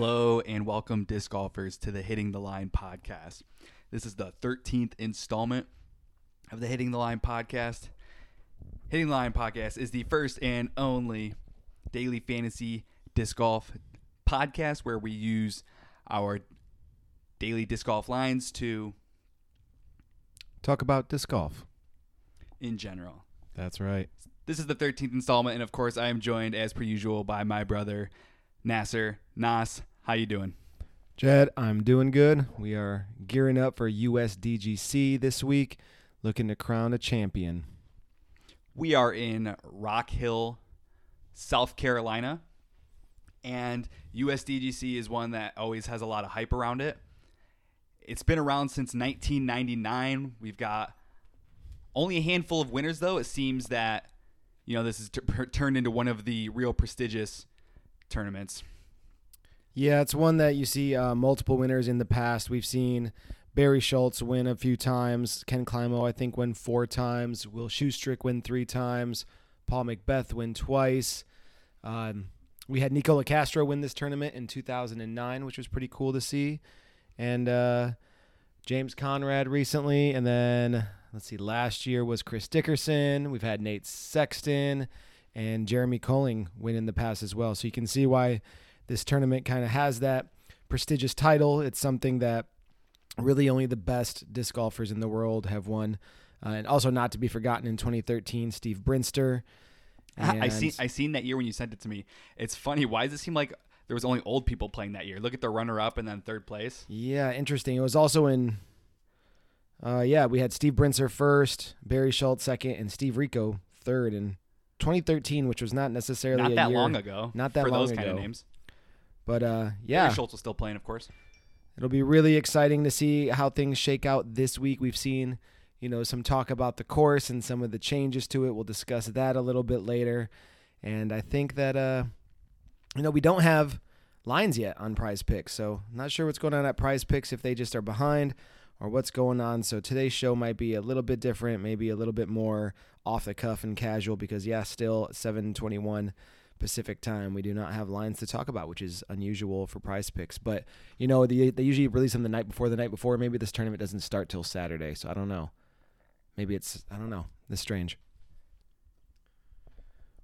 Hello and welcome, disc golfers, to the Hitting the Line podcast. This is the 13th installment of the Hitting the Line podcast. Hitting the Line podcast is the first and only daily fantasy disc golf podcast where we use our daily disc golf lines to, Talk about disc golf. in general. That's right. This is the 13th installment, and of course, I am joined as per usual by my brother Nasser. Nas, how you doing? Jed, I'm doing good. We are gearing up for USDGC this week, looking to crown a champion. We are in Rock Hill, South Carolina, and USDGC is one that always has a lot of hype around it. It's been around since 1999. We've got only a handful of winners, though. It seems that you know this has t- turned into one of the real prestigious tournaments. Yeah, it's one that you see uh, multiple winners in the past. We've seen Barry Schultz win a few times. Ken Climo, I think, win four times. Will Schusterick win three times. Paul McBeth win twice. Um, we had Nikko Locastro win this tournament in 2009, which was pretty cool to see. And uh, James Conrad recently. And then, let's see, last year was Chris Dickerson. We've had Nate Sexton and Jeremy Koling win in the past as well. So you can see why this tournament kind of has that prestigious title. It's something that really only the best disc golfers in the world have won. Uh, and also not to be forgotten in 2013, Steve Brinster. I, I And- seen I seen that year when you sent it to me. It's funny. Why does it seem like there was only old people playing that year? Look at the runner up and then third place. Yeah, interesting. It was also in. Uh, yeah, we had Steve Brinster first, Barry Schultz second, and Steve Rico third in 2013, which was not necessarily Not a that year, long ago. Not that for long those kind of ago. names. But uh, Barry yeah, Schultz was still playing, of course. It'll be really exciting to see how things shake out this week. We've seen, you know, some talk about the course and some of the changes to it. We'll discuss that a little bit later. And I think that uh you know, we don't have lines yet on prize picks. So I'm not sure what's going on at prize picks if they just are behind or what's going on. So today's show might be a little bit different, maybe a little bit more off the cuff and casual because yeah, still 721 Pacific time. We do not have lines to talk about, which is unusual for prize picks. But you know, they, they usually release them the night before the night before. Maybe this tournament doesn't start till Saturday, so I don't know. Maybe it's I don't know. It's strange.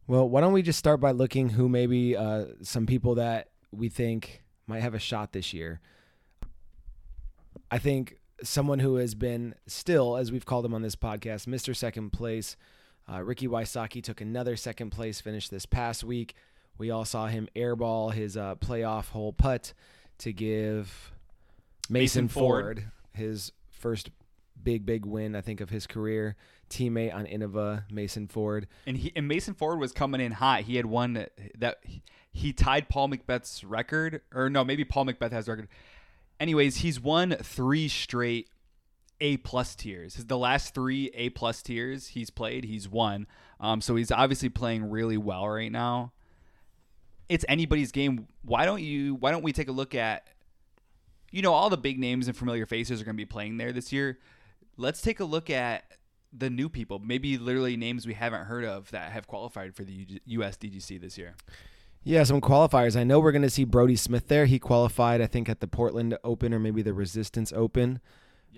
Well, why don't we just start by looking who maybe uh, some people that we think might have a shot this year. I think someone who has been still, as we've called him on this podcast, Mr. Second Place. Uh, Ricky Wysocki took another second place finish this past week. We all saw him airball his uh, playoff hole putt to give Mason, Mason Ford. Ford his first big, big win, I think, of his career. Teammate on Innova, Mason Ford. And he and Mason Ford was coming in hot. He had one that, that he tied Paul McBeth's record, or no, maybe Paul McBeth has record. Anyways, he's won three straight A plus tiers. The last three A plus tiers he's played, he's won. Um, so he's obviously playing really well right now. It's anybody's game. Why don't you? Why don't we take a look at? You know, all the big names and familiar faces are going to be playing there this year. Let's take a look at the new people, maybe literally names we haven't heard of that have qualified for the U- USDGC this year. Yeah, some qualifiers. I know we're going to see Brodie Smith there. He qualified, I think, at the Portland Open or maybe the Resistance Open.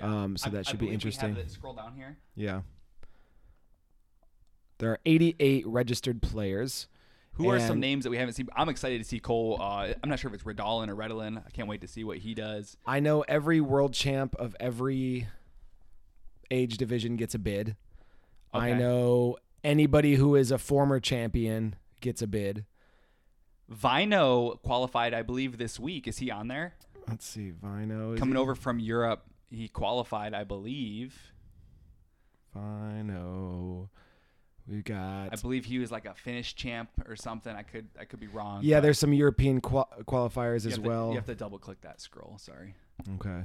Um, so I- that should be believe we have interesting. scroll down here. Yeah. There are 88 registered players. Who are some names that we haven't seen? I'm excited to see Cole. Uh, I'm not sure if it's Redalen or Redalen. I can't wait to see what he does. I know every world champ of every age division gets a bid. I know anybody who is a former champion gets a bid. Vino qualified, I believe, this week. Is he on there? Let's see, Vino is Coming he? over from Europe, he qualified, I believe. Vino. We got I believe he was like a Finnish champ or something. I could, I could be wrong. Yeah, there's some European qual- qualifiers as to- well. you have to double click that scroll. Sorry. Okay.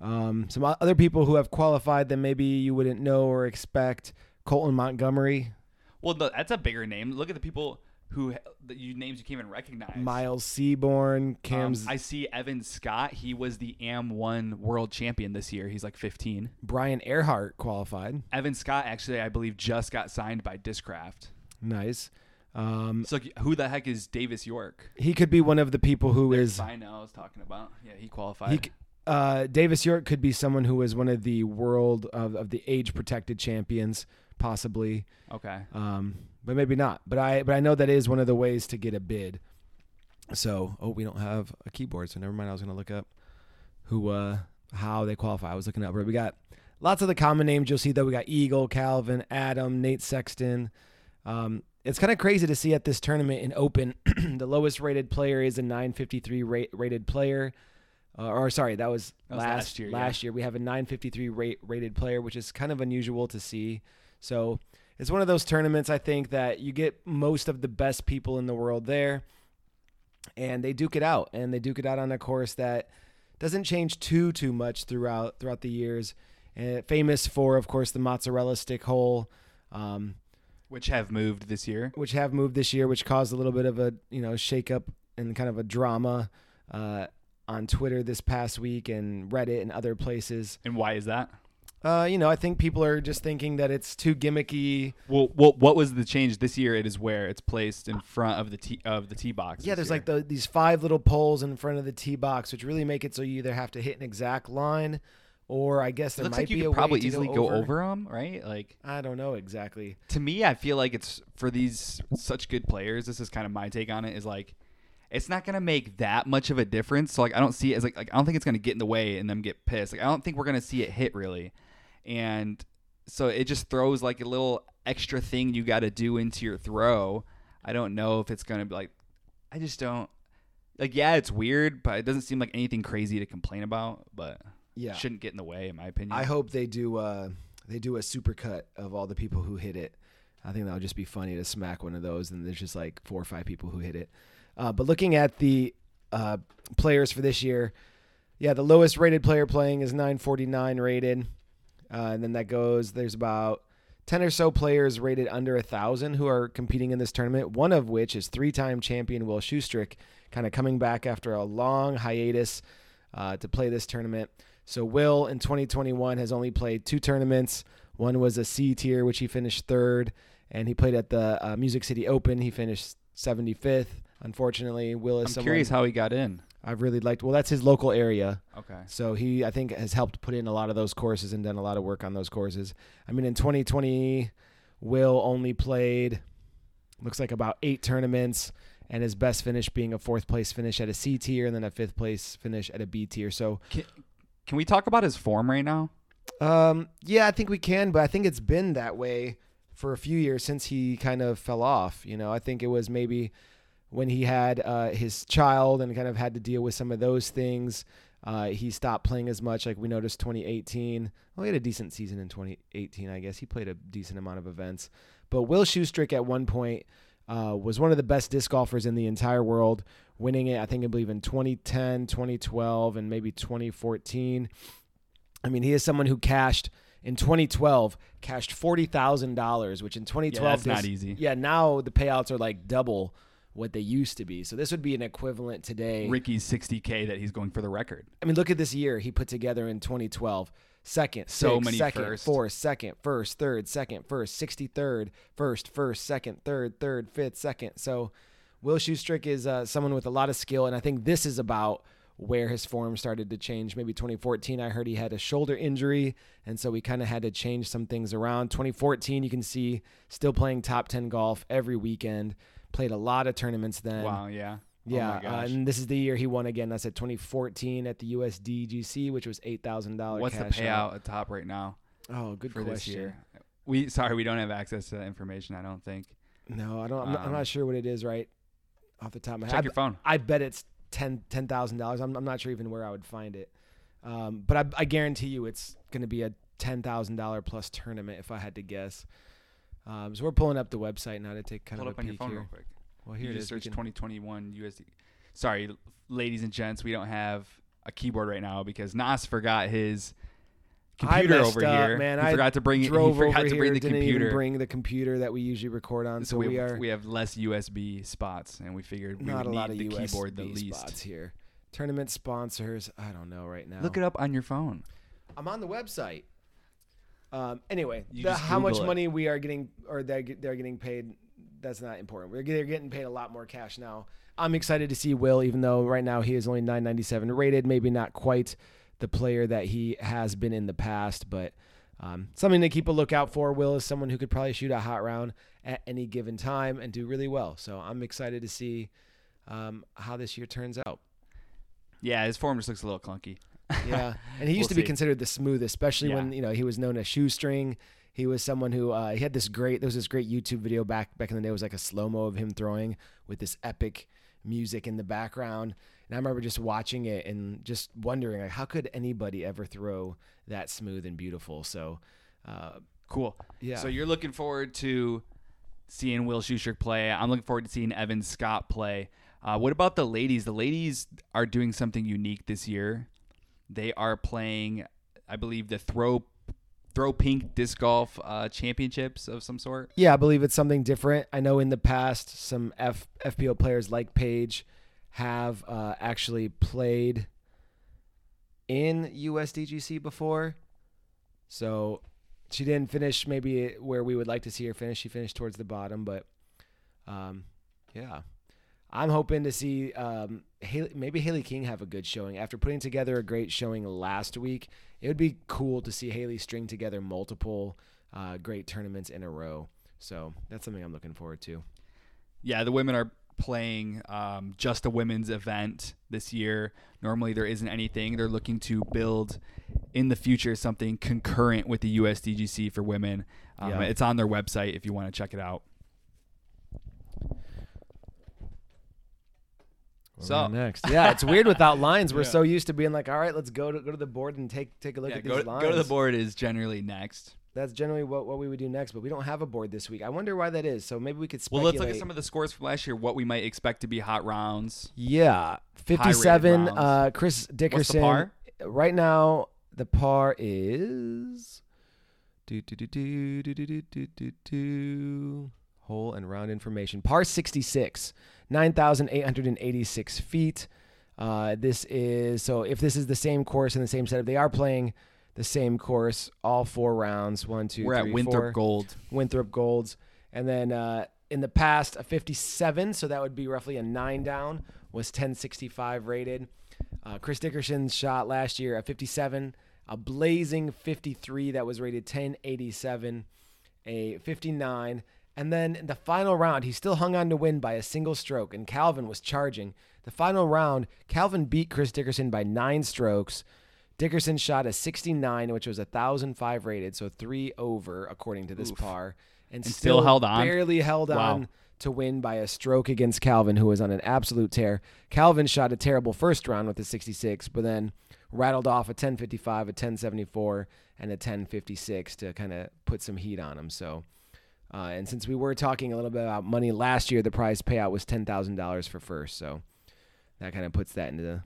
Um, some other people who have qualified that maybe you wouldn't know or expect. Colton Montgomery, Well, that's a bigger name. Look at the people who the you names you can't even recognize. Miles Seaborn, Um, Cam's I see Evan Scott. He was the AM1 world champion this year. He's like 15. Brian Earhart qualified. Evan Scott actually, I believe, just got signed by Discraft. Nice. Um, So who the heck is Davis York? he could be one of the people who is I know I was talking about. Yeah, he qualified. he. Uh, Davis York could be someone who is one of the world of, of the age protected champions, possibly. okay. um, but maybe not. But I but I know that is one of the ways to get a bid. So oh, we don't have a keyboard, so never mind. I was gonna look up who uh how they qualify. I was looking up. Right, we got lots of the common names you'll see though. We got Eagle, Calvin, Adam, Nate Sexton. Um, it's kind of crazy to see at this tournament in Open, the lowest rated player is a 953 rate, rated player. Uh, or sorry, that was, That was last last year, yeah. Last year we have a 953 rate, rated player, which is kind of unusual to see. So it's one of those tournaments I think that you get most of the best people in the world there, and they duke it out, and they duke it out on a course that doesn't change too too much throughout throughout the years. And famous for, of course, the mozzarella stick hole. Um, Which have moved this year. which have moved this year, which caused a little bit of a you know shakeup and kind of a drama uh, on Twitter this past week and Reddit and other places. And why is that? Uh, you know, I think people are just thinking that it's too gimmicky. Well, what what was the change this year? It is where it's placed in front of the tee of the tee box. Yeah, there's year. like the, these five little poles in front of the tee box, which really make it so you either have to hit an exact line, or I guess It there looks might like you be a could probably way to easily go over them, right? Like I don't know exactly. to me, I feel like it's for these such good players. This is kind of my take on it. Is like it's not gonna make that much of a difference. So like I don't see it as like, like I don't think it's gonna get in the way and them get pissed. Like I don't think we're gonna see it hit really, and so it just throws like a little extra thing you got to do into your throw. I don't know if it's gonna be like. I just don't. Like yeah, it's weird, but it doesn't seem like anything crazy to complain about. But Yeah, shouldn't get in the way, in my opinion. I hope they do. Uh, they do a super cut of all the people who hit it. I think that would just be funny to smack one of those, and there's just like four or five people who hit it. Uh, but looking at the uh, players for this year, yeah, the lowest rated player playing is 949 rated, uh, and then that goes. There's about ten or so players rated under a thousand who are competing in this tournament. One of which is three-time champion Will Schusterick, kind of coming back after a long hiatus uh, to play this tournament. So Will in 2021 has only played two tournaments. One was a C tier, which he finished third, and he played at the uh, Music City Open. He finished 75th. Unfortunately, Will is I'm someone curious how he got in. I've really liked. Well, that's his local area, Okay. so he I think has helped put in a lot of those courses and done a lot of work on those courses. I mean, in 2020, Will only played looks like about eight tournaments, and his best finish being a fourth place finish at a C tier, and then a fifth place finish at a B tier. So Can we talk about his form right now? Um, yeah, I think we can, but I think it's been that way for a few years since he kind of fell off. You know, I think it was maybe when he had uh, his child and kind of had to deal with some of those things. Uh, he stopped playing as much. Like we noticed 2018. Well, he had a decent season in 2018, I guess. He played a decent amount of events. But Will Schusterick at one point uh, was one of the best disc golfers in the entire world, winning it, I think, I believe, in 2010, 2012, and maybe 2014. I mean, he is someone who cashed in 2012, cashed forty thousand dollars, which in 2012 Yeah, that's not easy. Yeah, now the payouts are like double what they used to be. So this would be an equivalent today. Ricky's 60k that he's going for the record. I mean, look at this year he put together in 2012. Second, So sixth, many second, firsts. fourth, second, first, third, second, first, 63rd, first, first, second, third, third, fifth, second. So Will Schusterick is uh, someone with a lot of skill, and I think this is about where his form started to change. Maybe 2014, I heard he had a shoulder injury, and so we kind of had to change some things around. 2014, you can see still playing top 10 golf every weekend. Played a lot of tournaments then. wow, yeah. Yeah, oh my uh, and this is the year he won again. That's at 2014 at the USDGC, which was eight thousand dollars. What's the payout at top right now Oh, good for question. this year? We sorry, we don't have access to that information. I don't think. No, I don't. I'm, not, I'm Um, not sure what it is right off the top of my Check head. your phone. I, I bet it's ten ten thousand dollars. I'm I'm not sure even where I would find it. Um, but I, I guarantee you it's going to be a ten thousand dollar plus tournament if I had to guess. Um, so we're pulling up the website now to take kind Pull of up a on your peek phone here. real quick. Well, you here it just is. We search can- 2021 USD. Sorry, ladies and gents, we don't have a keyboard right now because Nas forgot his I computer messed over up, here. man. He I forgot to bring it. He drove forgot over to bring here, the didn't computer. bring the computer that we usually record on. So, we, we are we have less USB spots, and we figured we not would a lot need of the USB keyboard the least. spots here. Tournament sponsors. I don't know right now. Look it up on your phone. I'm on the website. Um, anyway, the, how much it. money we are getting, or they're, they're getting paid that's not important. We're they're getting paid a lot more cash now. I'm excited to see Will, even though right now he is only 997 rated, maybe not quite the player that he has been in the past, but um, something to keep a lookout for. Will is someone who could probably shoot a hot round at any given time and do really well. So I'm excited to see um, how this year turns out. Yeah, his form just looks a little clunky. Yeah, and he used We'll to be see. considered the smoothest, especially when you know he was known as shoestring. He was someone who uh, he had this great. There was this great YouTube video back back in the day. It was like a slow mo of him throwing with this epic music in the background. And I remember just watching it and just wondering like, how could anybody ever throw that smooth and beautiful? So, uh, Cool. yeah. So you're looking forward to seeing Will Schuster play. I'm looking forward to seeing Evan Scott play. Uh, what about the ladies? The ladies are doing something unique this year. They are playing, I believe, the throw throw pink disc golf uh, championships of some sort. Yeah, I believe it's something different. I know in the past some F, FPO players like Paige have uh, actually played in USDGC before. So she didn't finish maybe where we would like to see her finish. She finished towards the bottom, but um, yeah. I'm hoping to see um, Haley, maybe Haley King have a good showing after putting together a great showing last week. It would be cool to see Haley string together multiple uh, great tournaments in a row. So that's something I'm looking forward to. Yeah, the women are playing um, just a women's event this year. Normally, there isn't anything. They're looking to build in the future something concurrent with the USDGC for women. Um, Yeah. It's on their website if you want to check it out. So- next, yeah, it's weird without lines. We're Yeah. so used to being like, all right, let's go to go to the board and take take a look Yeah, at go, these to, lines. go to the board is generally next. That's generally what, what we would do next, but we don't have a board this week. I wonder why that is. So maybe we could Well, speculate. let's look at some of the scores from last year. What we might expect to be hot rounds. Yeah, fifty-seven. rounds. Uh, Chris Dickerson. par? Right now, the par is. Do, do, do, do, do, do, do, do, do, do. Hole and round information. Par 66, 9,886 feet. Uh, this is so. If this is the same course and the same setup, they are playing the same course all four rounds. One, 2 We're at Winthrop four. Gold. Winthrop Golds. And then uh, in the past, a 57, so that would be roughly a nine down, was 1065 rated. Uh, Chris Dickerson's shot last year, a 57, a blazing 53 that was rated 1087, a 59. And then in the final round, he still hung on to win by a single stroke, and Calvin was charging. The final round, Calvin beat Chris Dickerson by nine strokes. Dickerson shot a 69, which was a 1,005 rated, so three over according to this Oof. par, and, And still held on? Barely held Wow. on to win by a stroke against Calvin, who was on an absolute tear. Calvin shot a terrible first round with a 66, but then rattled off a 1055, a 1074, and a 1056 to kind of put some heat on him. So, uh, and since we were talking a little bit about money last year, the prize payout was ten thousand dollars for first. So that kind of puts that into the.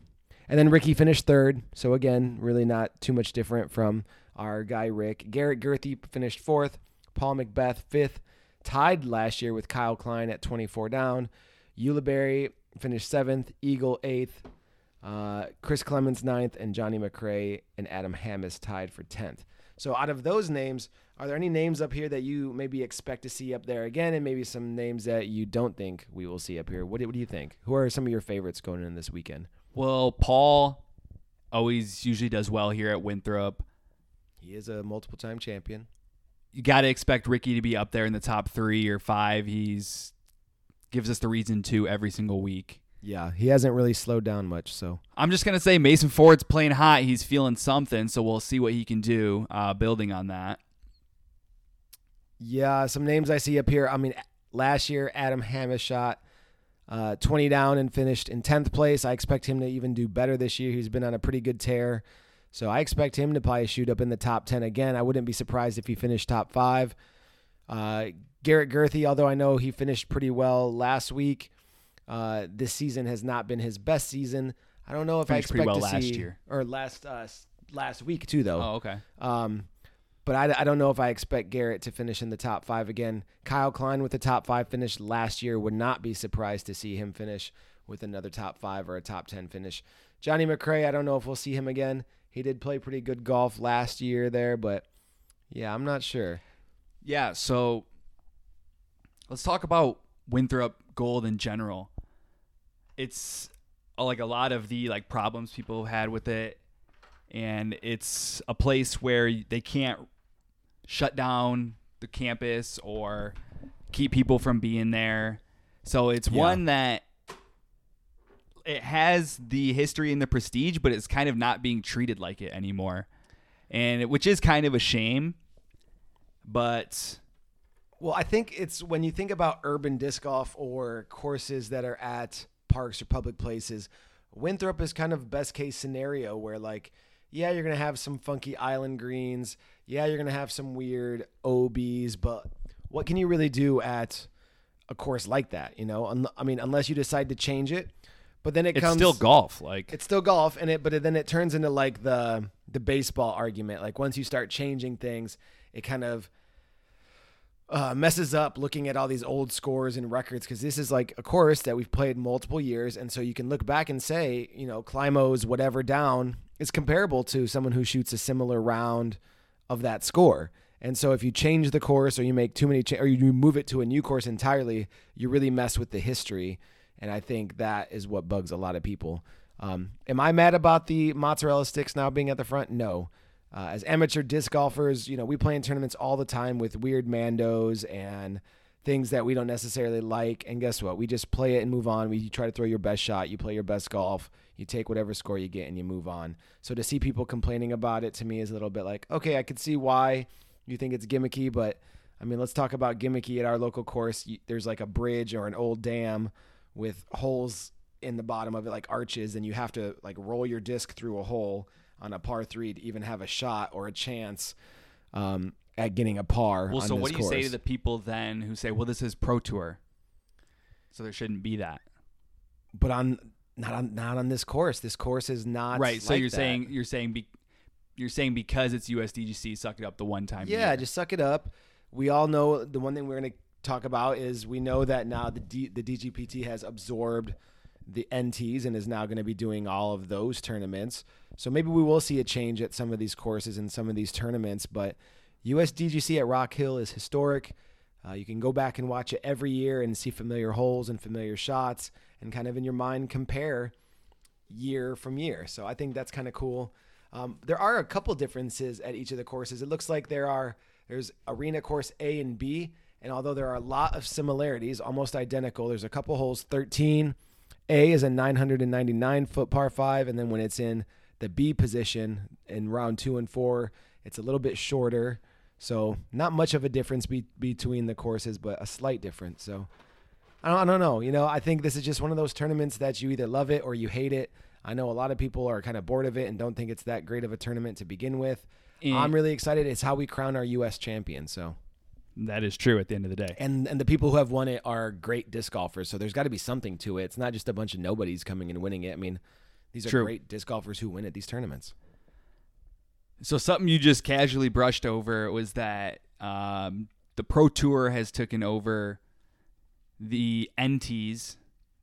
And then Ricky finished third. So again, really not too much different from our guy Rick. Garrett Gurthie finished fourth. Paul McBeth fifth. Tied last year with Kyle Klein at 24 down. Ulibarri finished seventh. Eagle eighth. Uh, Chris Clemons ninth, and Johnny McRae and Adam Hammes tied for 10th. So out of those names, are there any names up here that you maybe expect to see up there again, and maybe some names that you don't think we will see up here? What do, what do you think? Who are some of your favorites going in this weekend? Well, Paul always usually does well here at Winthrop. He is a multiple time champion. You got to expect Ricky to be up there in the top three or five. He's gives us the reason to every single week. Yeah, he hasn't really slowed down much. So I'm just gonna say Mason Ford's playing hot. He's feeling something, so we'll see what he can do. Uh, building on that. yeah, some names I see up here. I mean, last year Adam Hammes shot uh, 20 down and finished in 10th place. I expect him to even do better this year. He's been on a pretty good tear. So I expect him to probably shoot up in the top 10 again. I wouldn't be surprised if he finished top five. Uh, Garrett Gurthie, although I know he finished pretty well last week, uh, this season has not been his best season. I don't know if Finished I expect well to last see year. or last uh, last week too, though. Oh, okay. Um, but I, I don't know if I expect Garrett to finish in the top five again. Kyle Klein with the top five finish last year would not be surprised to see him finish with another top five or a top 10 finish. Johnny McRae, I don't know if we'll see him again. He did play pretty good golf last year there, but yeah, I'm not sure. Yeah. So let's talk about Winthrop Gold in general. It's uh, like a lot of the like problems people had with it, and it's a place where they can't shut down the campus or keep people from being there. So it's Yeah. one that it has the history and the prestige, but it's kind of not being treated like it anymore, and it, which is kind of a shame. But Well, I think it's when you think about urban disc golf or courses that are at parks or public places, Winthrop is kind of best case scenario where like, yeah, you're gonna have some funky island greens, yeah, you're gonna have some weird OBs, but what can you really do at a course like that? You know, I mean, unless you decide to change it, but then it comes it's comes still golf. Like it's still golf and it but then it turns into like the the baseball argument like once you start changing things it kind of uh, messes up looking at all these old scores and records because this is like a course that we've played multiple years and so you can look back and say you know Climo's whatever down is comparable to someone who shoots a similar round of that score and so if you change the course or you make too many cha- or you move it to a new course entirely you really mess with the history and I think that is what bugs a lot of people. Um, am I mad about the mozzarella sticks now being at the front? No. Uh, as amateur disc golfers, you know, we play in tournaments all the time with weird mandos and things that we don't necessarily like. And guess what? We just play it and move on. We try to throw your best shot, you play your best golf, you take whatever score you get, and you move on. So to see people complaining about it to me is a little bit like, okay, I could see why you think it's gimmicky, but I mean, let's talk about gimmicky at our local course. There's like a bridge or an old dam with holes in the bottom of it like arches and you have to like roll your disc through a hole on a par three to even have a shot or a chance um, at getting a par Well, so what do you say to the people then who say, "Well, this is pro tour, so there shouldn't be that"? but on not on not on this course this course is not right. So like you're that. saying you're saying be, you're saying because it's USDGC, suck it up the one time. yeah just suck it up we all know the one thing we're going to talk about is we know that now the D, the DGPT has absorbed the NTs and is now going to be doing all of those tournaments. So maybe we will see a change at some of these courses and some of these tournaments. But USDGC at Rock Hill is historic. Uh, you can go back and watch it every year and see familiar holes and familiar shots and kind of in your mind compare year from year. So I think that's kind of cool. Um, there are a couple differences at each of the courses. It looks like there are there's arena course A and B, and although there are a lot of similarities, almost identical, there's a couple holes. 13 A is a 999 foot par five, and then when it's in the B position in round two and four, it's a little bit shorter. So not much of a difference be- between the courses, but a slight difference. So I don't, I don't know. You know, I think this is just one of those tournaments that you either love it or you hate it. I know a lot of people are kind of bored of it and don't think it's that great of a tournament to begin with. And- I'm really excited. It's how we crown our U.S. champion. So, that is true. At the end of the day, and and the people who have won it are great disc golfers. So there's got to be something to it. It's not just a bunch of nobodies coming and winning it. I mean, these are True. great disc golfers who win at these tournaments. So something you just casually brushed over was that um, the Pro Tour has taken over the NTs,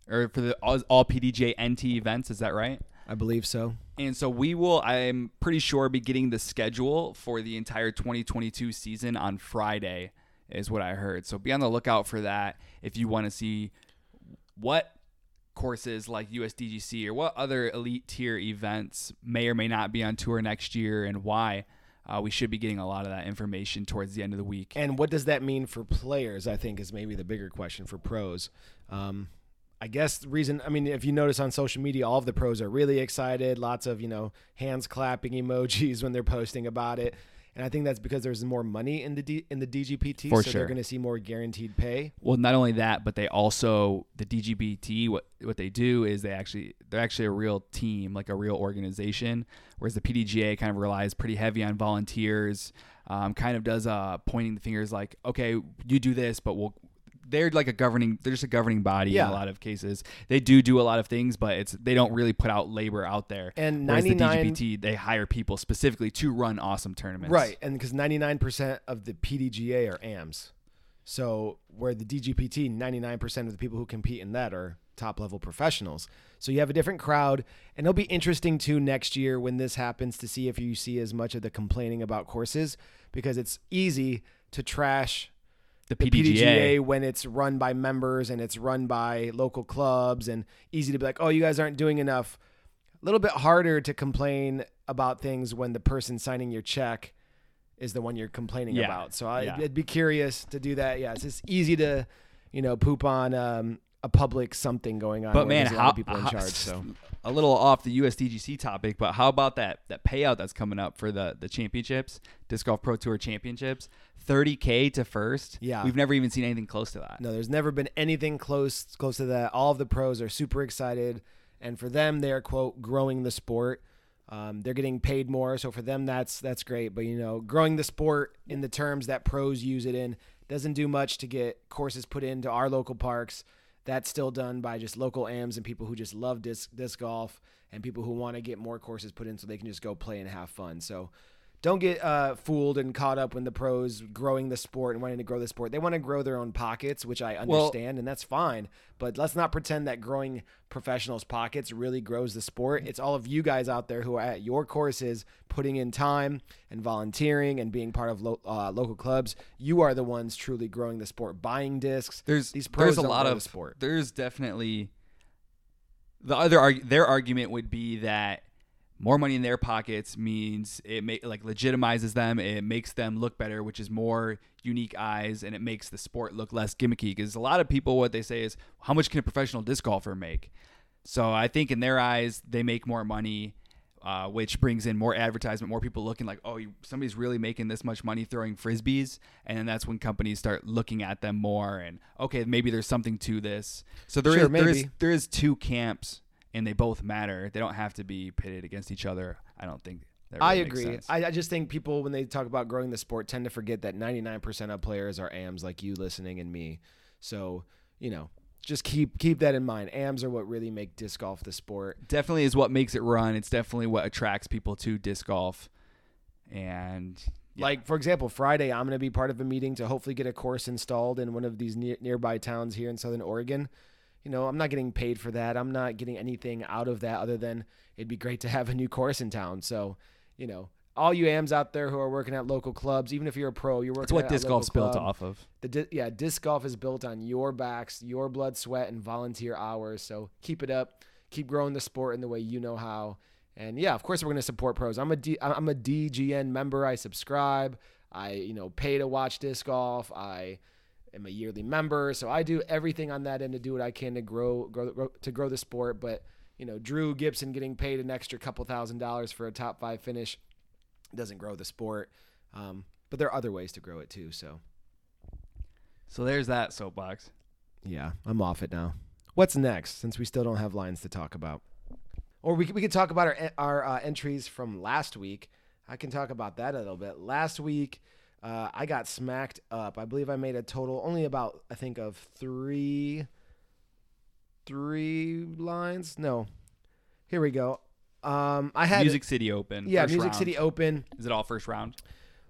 or for the all, all PDJ NT events. Is that right? I believe so. And so we will, I'm pretty sure, be getting the schedule for the entire 2022 season on Friday, is what I heard. So be on the lookout for that if you want to see what courses like USDGC or what other elite tier events may or may not be on tour next year and why. Uh, we should be getting a lot of that information towards the end of the week. And what does that mean for players? I think is maybe the bigger question for pros. Um, I guess the reason, I mean, if you notice on social media, all of the pros are really excited. Lots of, you know, hands clapping emojis when they're posting about it. And I think that's because there's more money in the D, in the DGPT, For so sure. they're going to see more guaranteed pay. Well, not only that, but they also the DGPT. What what they do is they actually they're actually a real team, like a real organization. Whereas the PDGA kind of relies pretty heavy on volunteers. Um, kind of does uh pointing the fingers, like okay, you do this, but we'll. They're like a governing. They're just a governing body Yeah. in a lot of cases. They do do a lot of things, but it's they don't really put out labor out there. And 99 the DGPT, they hire people specifically to run awesome tournaments. Right, and because 99% of the PDGA are AMs. So where the DGPT, 99% of the people who compete in that are top level professionals. So you have a different crowd, and it'll be interesting too next year when this happens to see if you see as much of the complaining about courses because it's easy to trash the the PDGA. PDGA when it's run by members and it's run by local clubs and easy to be like, oh, you guys aren't doing enough. A little bit harder to complain about things when the person signing your check is the one you're complaining Yeah. about. So I, Yeah. I'd be curious to do that. Yeah, it's just easy to, you know, poop on um, a public something going on. But man, there's a lot how, of people in charge. So a little off the USDGC topic, but how about that that payout that's coming up for the the championships, disc golf pro tour championships, 30k to first. Yeah. we've never even seen anything close to that. No, there's never been anything close close to that. All of the pros are super excited, and for them, they're quote growing the sport. Um, they're getting paid more, so for them, that's that's great. But you know, growing the sport in the terms that pros use it in doesn't do much to get courses put into our local parks. That's still done by just local AMs and people who just love disc disc golf and people who want to get more courses put in so they can just go play and have fun. So don't get uh, fooled and caught up when the pros growing the sport and wanting to grow the sport. They want to grow their own pockets, which I Well- understand, and that's fine. But let's not pretend that growing professionals' pockets really grows the sport. It's all of you guys out there who are at your courses putting in time and volunteering and being part of lo- uh, local clubs. You are the ones truly growing the sport, buying discs. There's These pros there's a lot of the sport. There's definitely the other arg- their argument would be that more money in their pockets means it ma- like legitimizes them. It makes them look better, which is more unique eyes, and it makes the sport look less gimmicky. Because a lot of people, what they say is, how much can a professional disc golfer make? So I think in their eyes, they make more money, uh, which brings in more advertisement, more people looking like, oh, you, somebody's really making this much money throwing frisbees, and then that's when companies start looking at them more and okay, maybe there's something to this. So there is Sure, there is there is two camps, and they both matter. They don't have to be pitted against each other. I don't think. That I agree. I, I just think people, when they talk about growing the sport, tend to forget that 99% of players are AMs like you listening and me. So, you know, just keep keep that in mind. AMs are what really make disc golf the sport. definitely is what makes it run. It's definitely what attracts people to disc golf, and yeah. Like, for example, Friday, I'm going to be part of a meeting to hopefully get a course installed in one of these near, nearby towns here in Southern Oregon. You know, I'm not getting paid for that. I'm not getting anything out of that other than it'd be great to have a new course in town. So, you know, all you AMs out there who are working at local clubs, even if you're a pro, you're working that's what disc golf's built club. off of. The di- yeah, disc golf is built on your backs, your blood, sweat, and volunteer hours. So keep it up, keep growing the sport in the way you know how. And yeah, of course we're going to support pros. I'm a D, I'm a DGN member. I subscribe. I you know pay to watch disc golf. I am a yearly member, so I do everything on that end to do what I can to grow, grow, grow to grow the sport. But you know, Drew Gibson getting paid an extra couple thousand dollars for a top five finish doesn't grow the sport. Um, but there are other ways to grow it too. So. So there's that soapbox. Yeah, I'm off it now. What's next? Since we still don't have lines to talk about, or we could, we could talk about our our uh, entries from last week. I can talk about that a little bit. Last week, uh, I got smacked up. I believe I made a total only about I think of three three lines. No, here we go. Um, I had Music City Open. yeah, first Music round. City Open Is it all first round?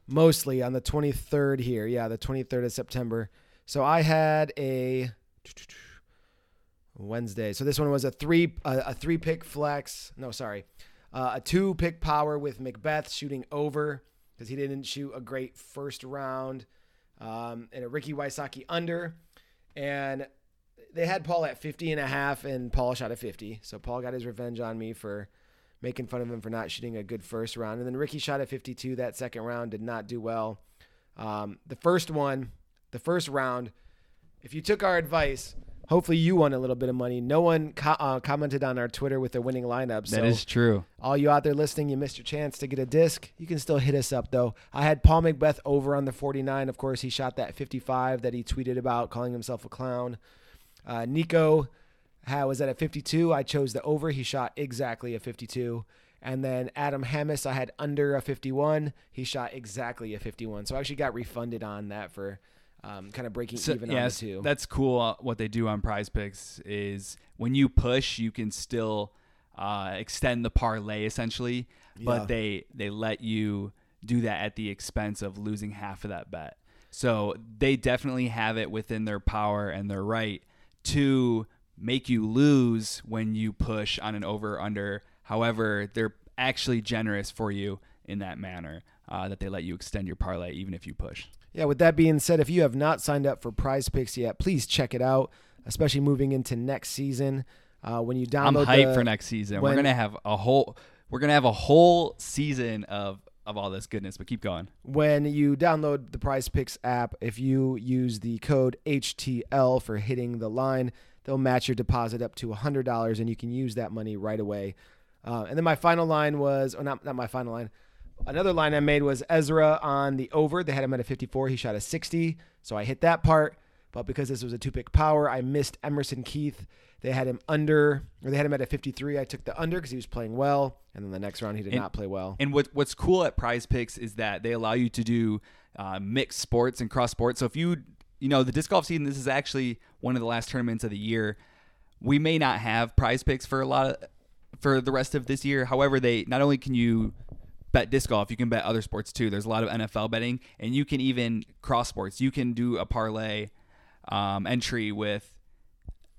mostly on the 23rd here. Yeah, the 23rd of September. So I had a Wednesday. So this one was a three a, a three pick flex. No, sorry, uh, a two pick power with McBeth shooting over because he didn't shoot a great first round, um, and a Ricky Wysocki under, and they had Paul at 50 and a half, and Paul shot at 50. So Paul got his revenge on me for making fun of him for not shooting a good first round. And then Ricky shot at 52 that second round, did not do well. Um, the first one, the first round, if you took our advice, hopefully you won a little bit of money. No one co- uh, commented on our Twitter with their winning lineup. That is true. all you out there listening, you missed your chance to get a disc. You can still hit us up though. I had Paul McBeth over on the 49. Of course, he shot that 55 that he tweeted about, calling himself a clown. Uh, Nikko ha- was at a 52. I chose the over. He shot exactly a 52. And then Adam Hammes, I had under a 51. He shot exactly a 51. So I actually got refunded on that for um, kind of breaking So, even on the two. that's cool. Uh, what they do on Prize Picks is when you push, you can still uh, extend the parlay essentially, Yeah. but they they let you do that at the expense of losing half of that bet. So they definitely have it within their power and their right to make you lose when you push on an over under. However, they're actually generous for you in that manner uh, that they let you extend your parlay even if you push. Yeah, with that being said, if you have not signed up for Prize Picks yet, please check it out, especially moving into next season. Uh, when you download, I'm hyped the, for next season. when- we're gonna have a whole we're gonna have a whole season of of all this goodness. But keep going. when you download the Prize Picks app, if you use the code HTL for hitting the line, they'll match your deposit up to $100 and you can use that money right away. Uh, and then my final line was, or not, not my final line. Another line I made was Ezra on the over. They had him at a 54. He shot a 60. So I hit that part. But because this was a two pick power, I missed Emerson Keith. They had him under, or they had him at a 53. I took the under because he was playing well. And then the next round, he did And- not play well. And what what's cool at Prize Picks is that they allow you to do uh, mixed sports and cross sports. So if you you know the disc golf season, this is actually one of the last tournaments of the year. We may not have Prize Picks for a lot of for the rest of this year. However, they not only can you bet disc golf, you can bet other sports too. There's a lot of NFL betting, and you can even cross sports. You can do a parlay um, entry with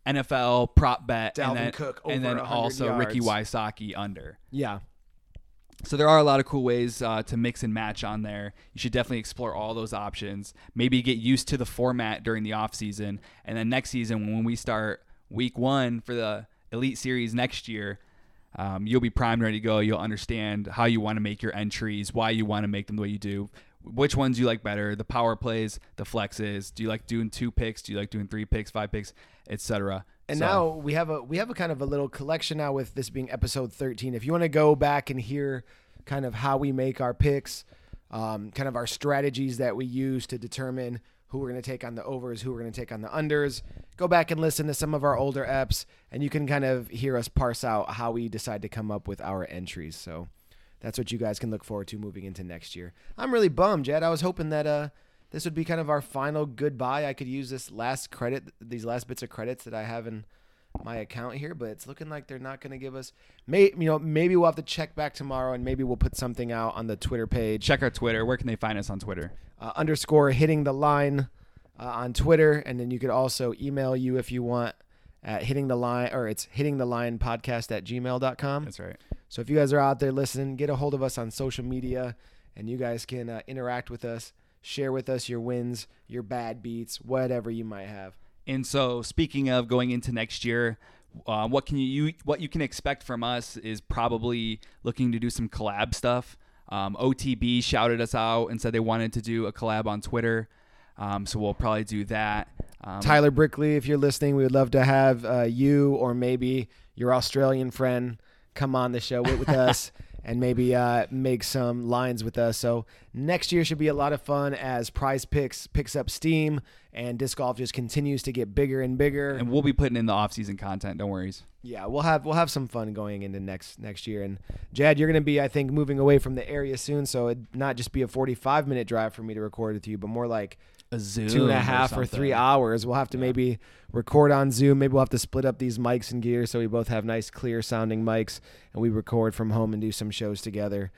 NFL prop bet, Dalvin and then, Cook and then 100 also Ricky yards. Wysocki under. yeah. So there are a lot of cool ways uh, to mix and match on there. You should definitely explore all those options. Maybe get used to the format during the off season, and then next season when we start week one for the Elite Series next year, um, you'll be primed, ready to go. You'll understand how you want to make your entries, why you want to make them the way you do, which ones you like better, the power plays, the flexes. Do you like doing two picks? Do you like doing three picks, five picks, etc. And now we have a we have a kind of a little collection now with this being episode 13. If you want to go back and hear kind of how we make our picks, um, kind of our strategies that we use to determine who we're going to take on the overs, who we're going to take on the unders, go back and listen to some of our older eps, and you can kind of hear us parse out how we decide to come up with our entries. So that's what you guys can look forward to moving into next year. I'm really bummed, Jed. I was hoping that uh this would be kind of our final goodbye. I could use this last credit, these last bits of credits that I have in my account here, but it's looking like they're not going to give us. May you know maybe we'll have to check back tomorrow, and maybe we'll put something out on the Twitter page. check our Twitter. Where can they find us on Twitter? Uh, underscore hitting the line uh, on Twitter, and then you could also email you if you want at hitting the line or it's hitting the line podcast at gmail.com. That's right. So if you guys are out there listening, get a hold of us on social media, and you guys can uh, interact with us, share with us your wins, your bad beats, whatever you might have. And so, speaking of going into next year, uh, what can you, you what you can expect from us is probably looking to do some collab stuff. Um, OTB shouted us out and said they wanted to do a collab on Twitter, um, so we'll probably do that. Um, Tyler Brickley, if you're listening, we would love to have uh, you or maybe your Australian friend come on the show with, with us and maybe uh, make some lines with us. So next year should be a lot of fun as Prize Picks picks up steam and disc golf just continues to get bigger and bigger. and we'll be putting in the off-season content. Don't worry. yeah, we'll have we'll have some fun going into next next year. And Jad, you're going to be I think moving away from the area soon, so it not just be a 45 minute drive for me to record with you, but more like A Zoom two and or or, three hours. We'll have to maybe record on Zoom. Maybe we'll have to split up these mics and gear so we both have nice, clear sounding mics and we record from home and do some shows together.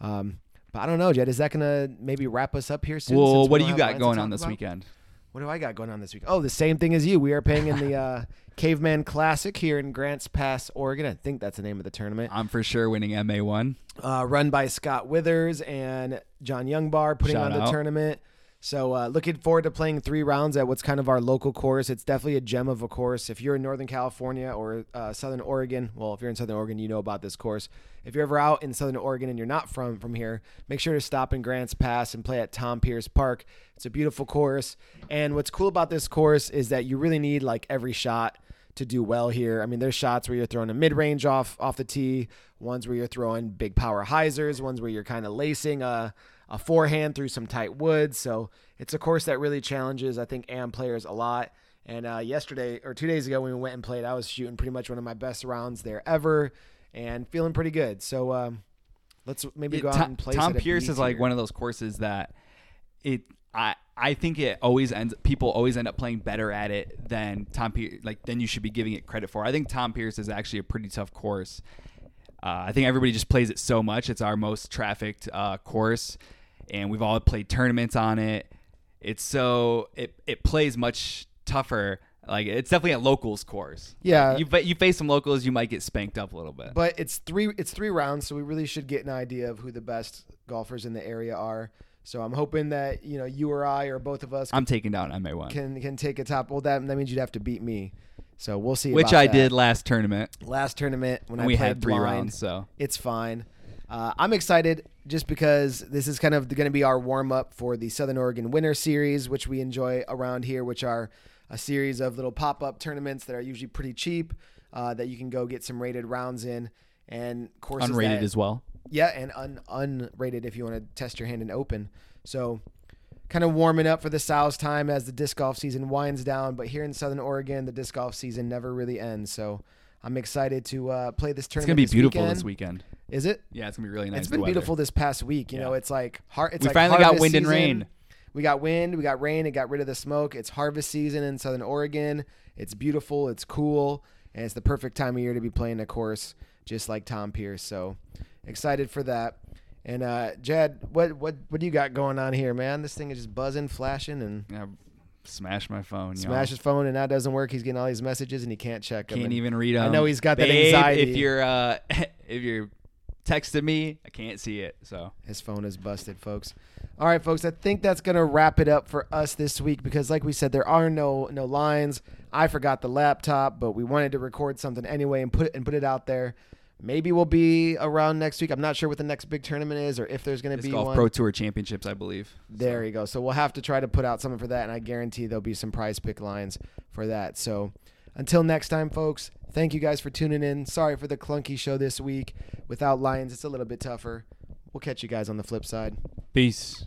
Um, but I don't know, Jed. Is that gonna maybe wrap us up here soon? Well, we what do you got going on this about? weekend? What do I got going on this week? Oh, the same thing as you. We are playing in the uh, Caveman Classic here in Grants Pass, Oregon. I think that's the name of the tournament. I'm for sure winning MA one. uh, run by Scott Withers and John Youngbar putting Shout on the out. tournament. So uh, looking forward to playing three rounds at what's kind of our local course. It's definitely a gem of a course. If you're in Northern California or uh, Southern Oregon, well, if you're in Southern Oregon, you know about this course. If you're ever out in Southern Oregon and you're not from from here, make sure to stop in Grants Pass and play at Tom Pierce Park. It's a beautiful course, and what's cool about this course is that you really need like every shot to do well here. I mean, there's shots where you're throwing a mid range off off the tee, ones where you're throwing big power hyzers, ones where you're kind of lacing a a forehand through some tight woods. So it's a course that really challenges, I think, AM players a lot. And uh, yesterday or two days ago when we went and played, I was shooting pretty much one of my best rounds there ever, and feeling pretty good. So um, let's maybe Yeah, go out Tom, and play. Tom Pierce is like one of those courses that it I I think it always ends people always end up playing better at it than Tom Pierce like than you should be giving it credit for. I think Tom Pierce is actually a pretty tough course. Uh, I think everybody just plays it so much. It's our most trafficked uh, course, and we've all played tournaments on it. It's so it it plays much tougher. Like it's definitely a locals course. Yeah. you fa- you face some locals, you might get spanked up a little bit. But it's three it's three rounds, so we really should get an idea of who the best golfers in the area are. So I'm hoping that you know you or I or both of us I'm taking down MA1, can can take a top. Well, that that means you'd have to beat me. So we'll see. which I that. did last tournament. last tournament when And I we played had three blind. rounds, so It's fine. Uh, I'm excited just because this is kind of going to be our warm up for the Southern Oregon Winter Series, which we enjoy around here, which are a series of little pop up tournaments that are usually pretty cheap uh, that you can go get some rated rounds in and courses unrated that, as well. yeah, and un- unrated if you want to test your hand in open. So, kind of warming up for the South time as the disc golf season winds down. But here in Southern Oregon, the disc golf season never really ends. So, I'm excited to uh, play this tournament. It's gonna be this beautiful weekend. this weekend. Is it? Yeah, it's gonna be really nice. It's been beautiful this past week. You Yeah. know, it's like har- It's We like finally got wind and rain. We got wind, we got rain, it got rid of the smoke. It's harvest season in Southern Oregon. It's beautiful, it's cool, and it's the perfect time of year to be playing a course just like Tom Pierce. So excited for that. And uh Jed, what what what do you got going on here, man? This thing is just buzzing, flashing, and Yeah, smash my phone. y'all. smash his phone, and that doesn't work. He's getting all these messages, and he can't check them. Can't And even read them. I know he's got that anxiety. If you're uh, if you're texting me, I can't see it. So His phone is busted, folks. All right, folks. I think that's gonna wrap it up for us this week because, like we said, there are no no lines. I forgot the laptop, but we wanted to record something anyway and put it and put it out there. Maybe we'll be around next week. I'm not sure what the next big tournament is or if there's gonna be golf one. Pro Tour Championships, I believe. There you go. So we'll have to try to put out something for that, and I guarantee there'll be some prize pick lines for that. So until next time, folks, thank you guys for tuning in. Sorry for the clunky show this week. Without Lions, it's a little bit tougher. We'll catch you guys on the flip side. Peace.